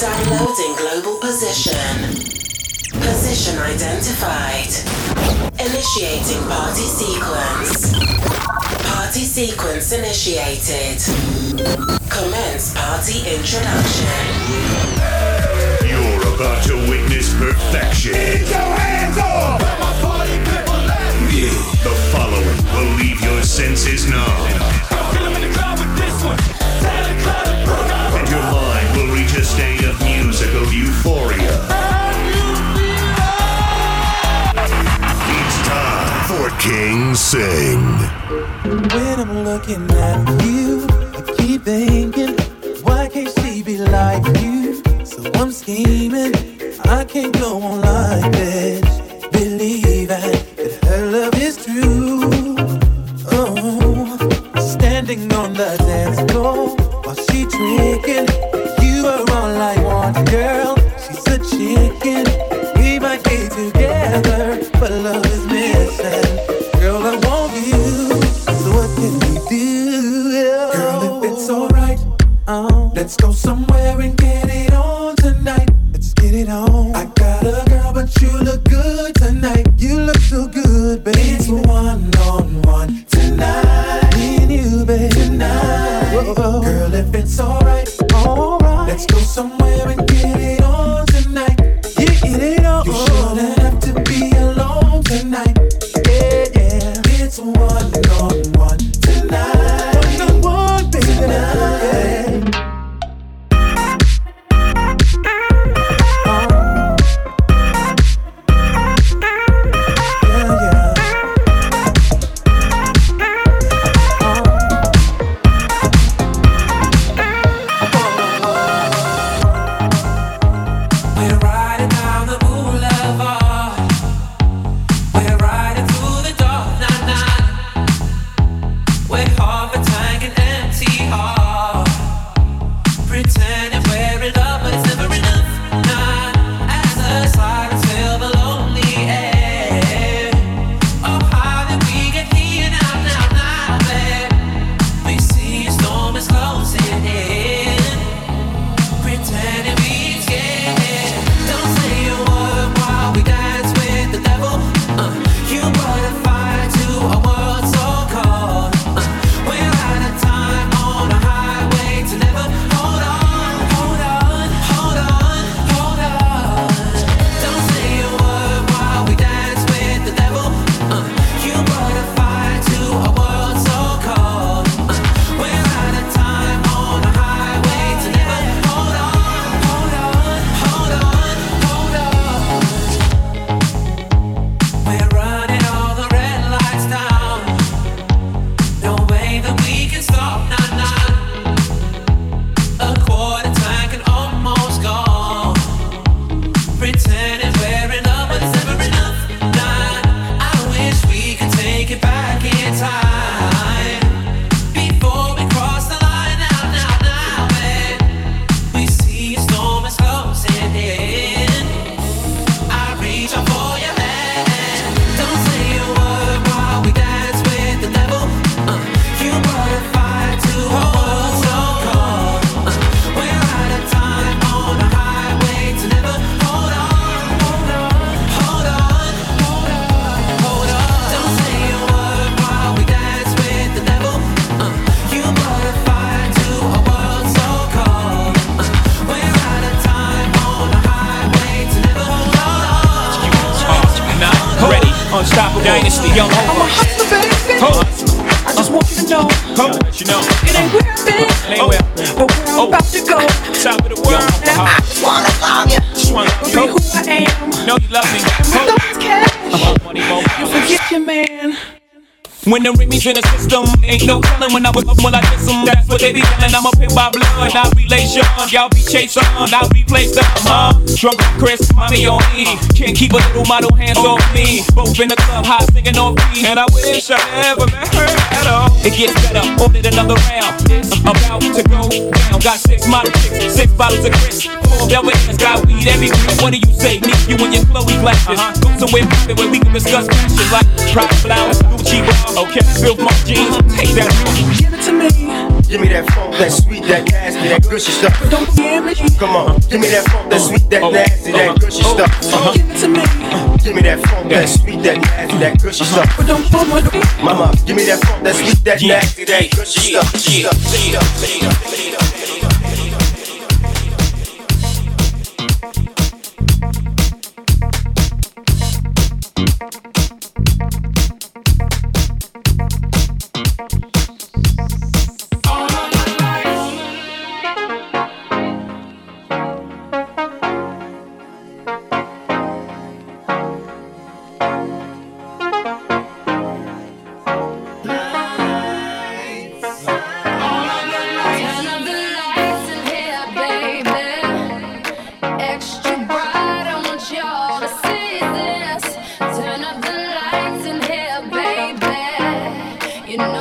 Downloading global position. Position identified. Initiating party sequence. Party sequence initiated. Commence party introduction. You're about to witness perfection. Get your hands up! The following will leave your senses numb. Musical euphoria. It's time for King Sing. When I'm looking at you, I keep thinking, why can't she be like you? So I'm scheming, I can't go on like this. Believing that her love is true. Oh, standing on the dance floor while she tricking. Girl. Dynasty, young I'm a hustler, baby. Ho, I just want you to know ho, you know. it ain't where I've been, Ain't where. but where I'm Oh. about to go. Top of the world. Now I just wanna love you, Just wanna be ho, who I am. know you love me. Ho, thoughts cash. Mo money, mo You forget your man. When they the me in the system, ain't no telling when I was up when I diss 'em. That's what they be telling. I'm a pimp by blood, not relation. Y'all be chasing, I'll replace them, huh? Drunk with Cris, mommy on me. Can't keep a little model hands off me. Both in the club, hot singing off me. And I wish I never met her at all. It gets better, ordered another round. It's about to go down. Got six model chicks, six bottles of Cris. Four Belvedere, got weed everywhere. What do you say? Need you and your Chloe glasses. Uh-huh. Go somewhere private where we can discuss fashion like Prada flowers, Gucci bra. Okay, silk my jeans, take that. Give it to me. Give me that funk, that sweet, that nasty, that gushy stuff. Don't give me. Come on, give me that funk, that sweet, that oh, nasty, that oh, gushy oh, stuff. Uh-huh. Give it to me. Give me that funk, that sweet, that nasty, that gushy stuff. But don't pull my Mama, give me that funk, that sweet, that nasty, that gushy stuff. You know.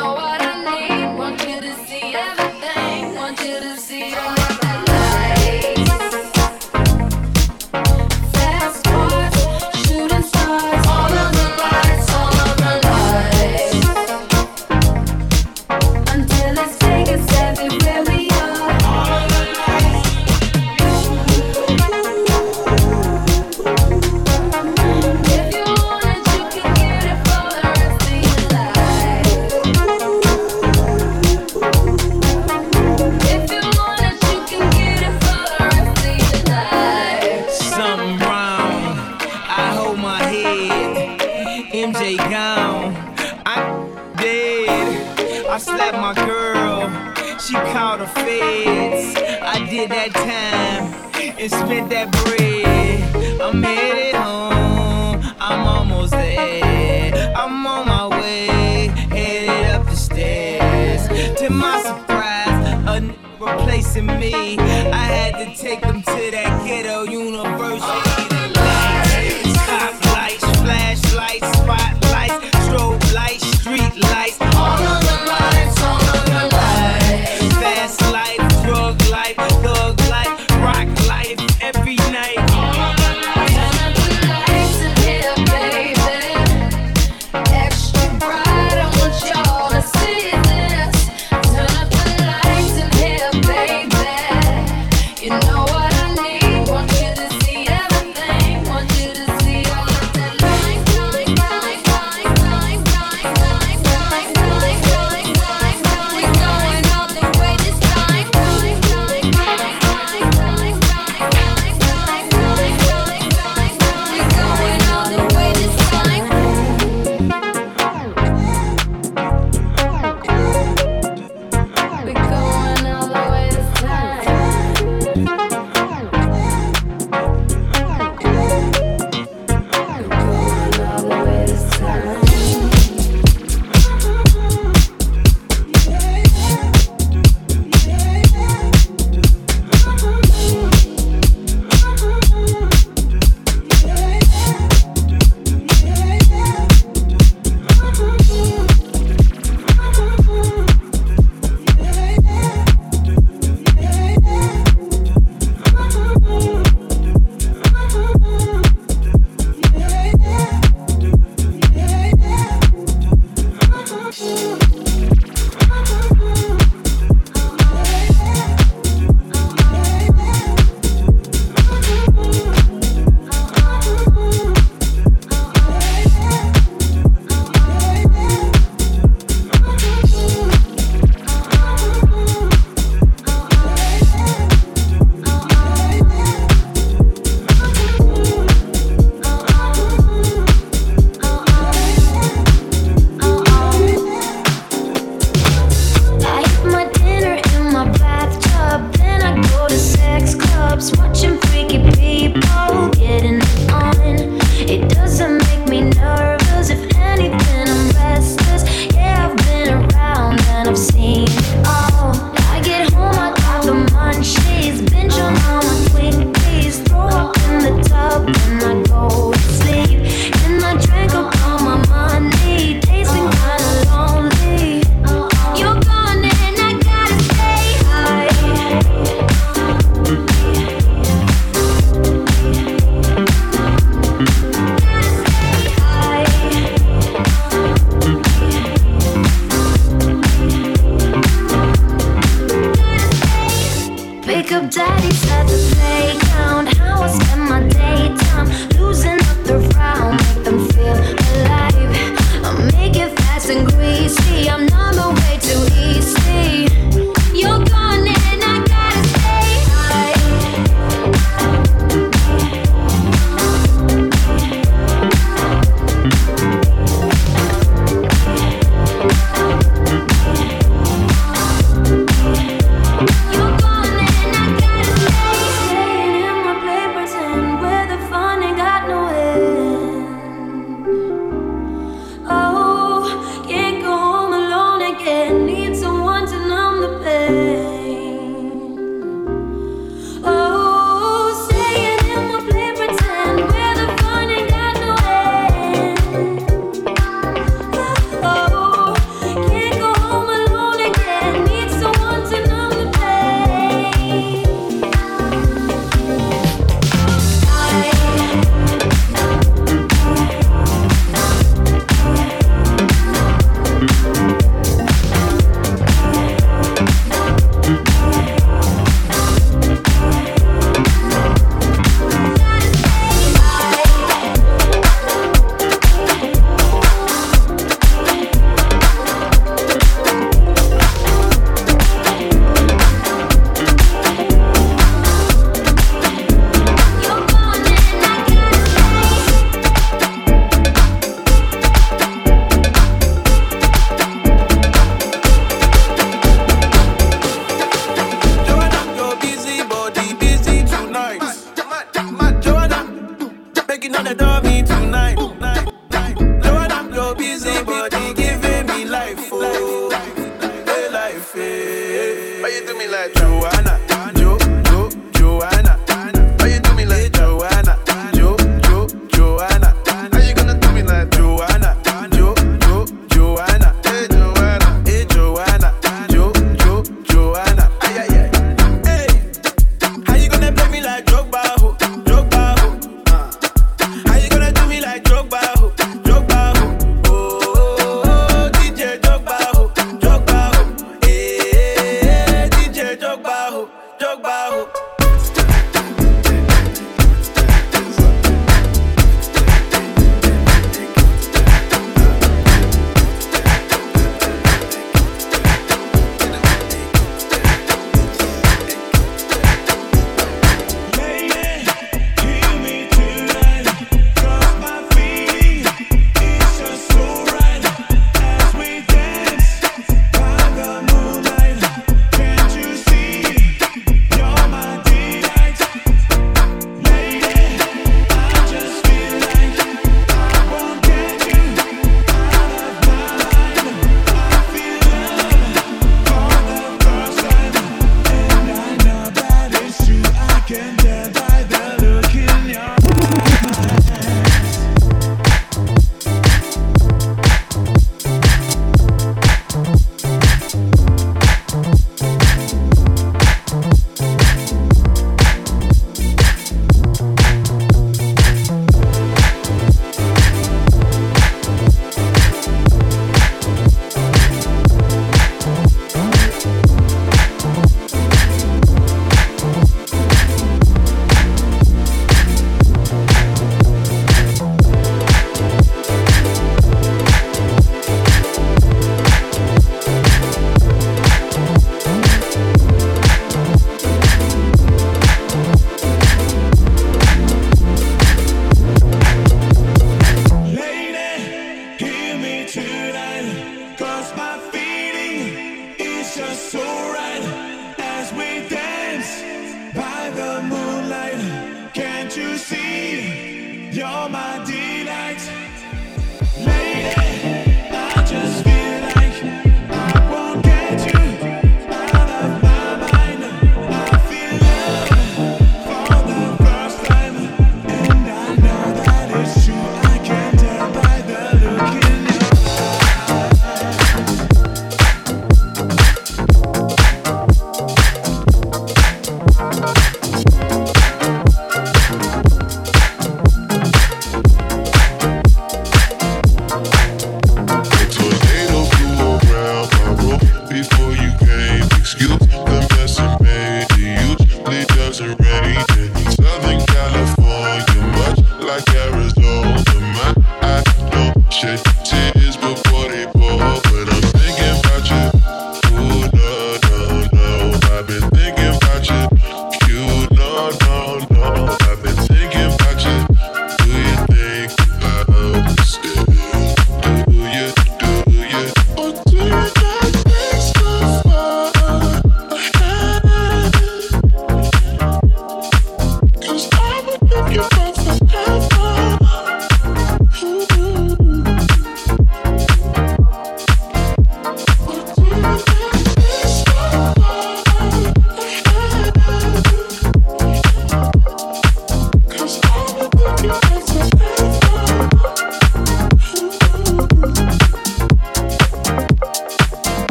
Making all the dummy tonight. Joanna,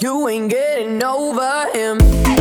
you ain't getting over him.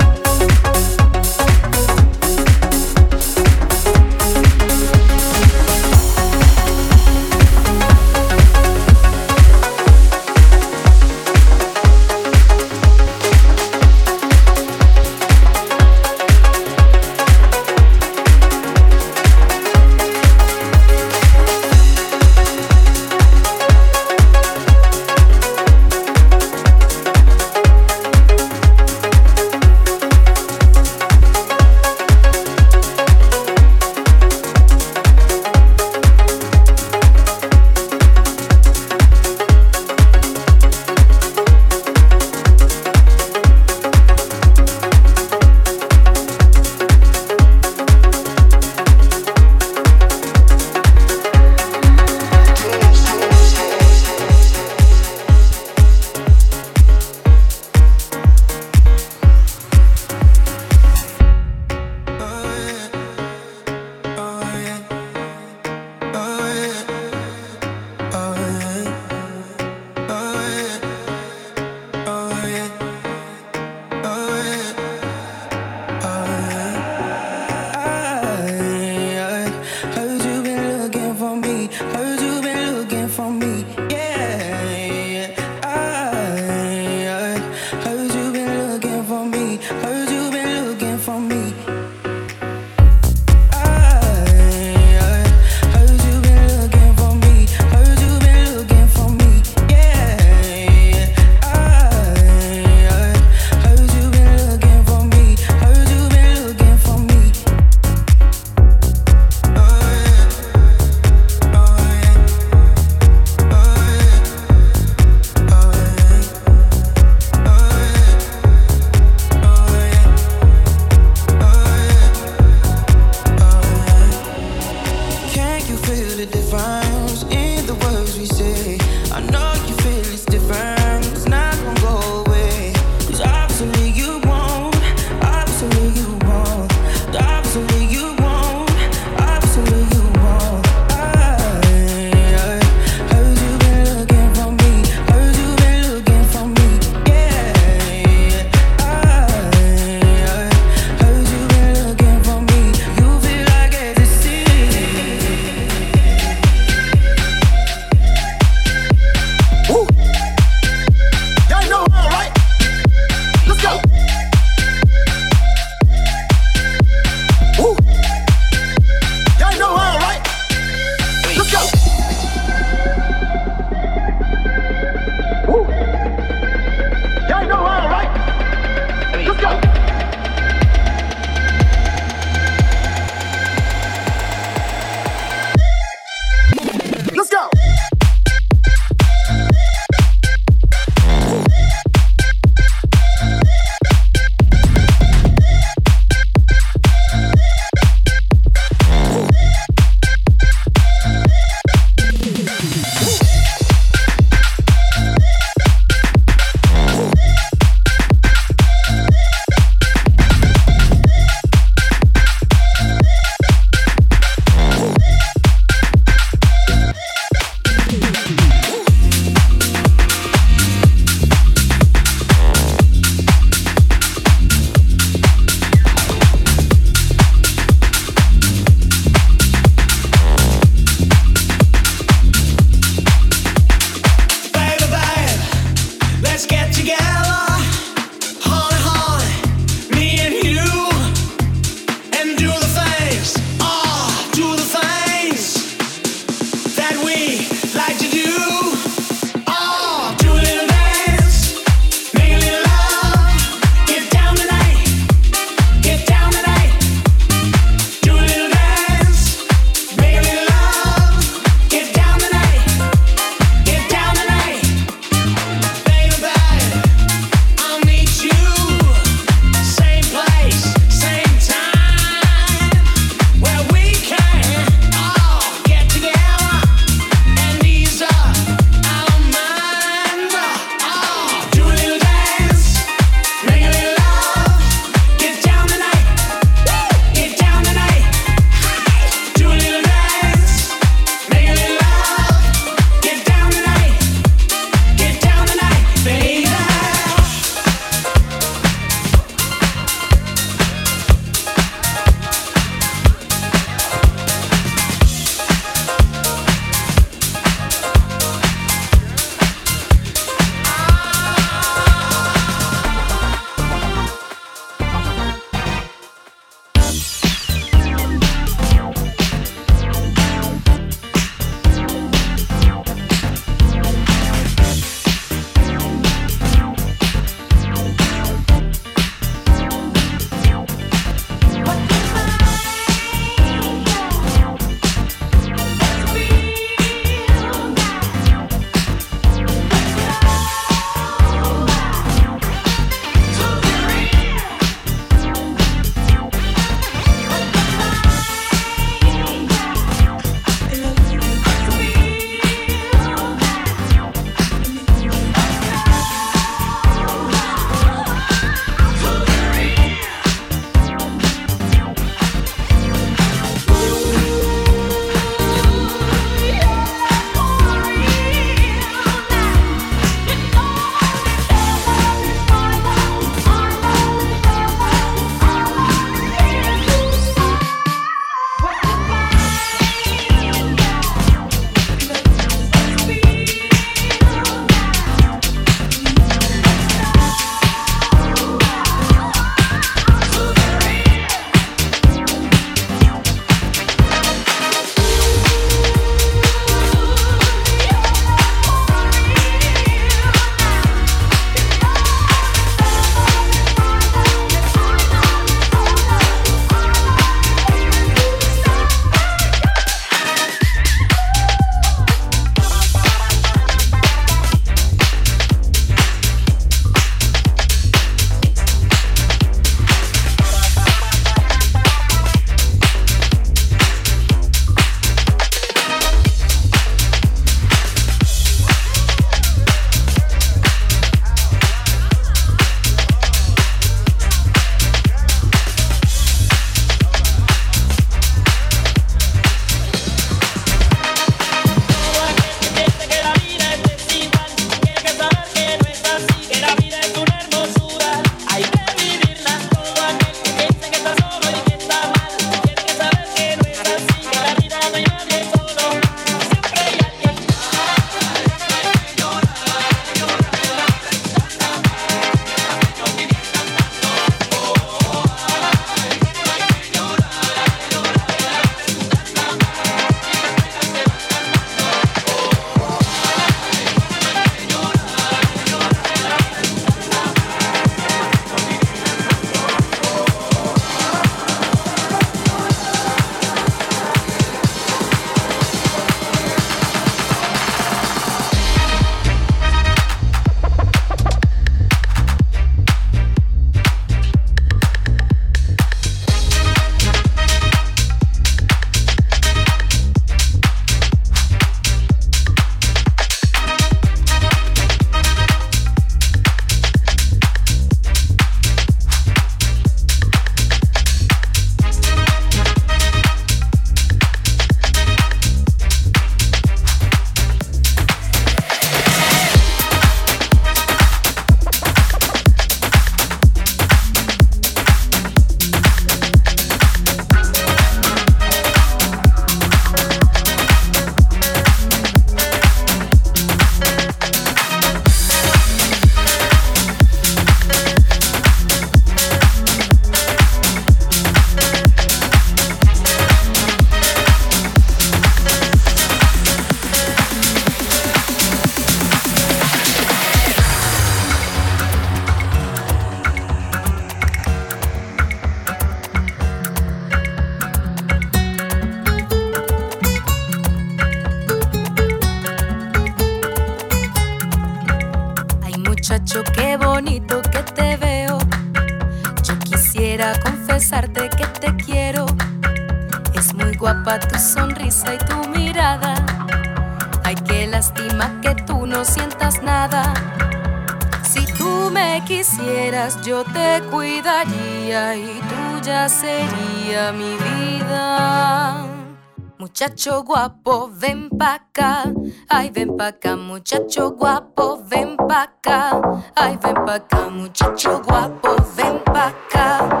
Muchacho guapo, ven pa' acá. Ay, ven pa' acá, muchacho guapo, ven pa' acá. Ay, ven pa' acá, muchacho guapo, ven pa' acá.